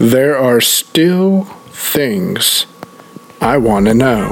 There are still things I want to know.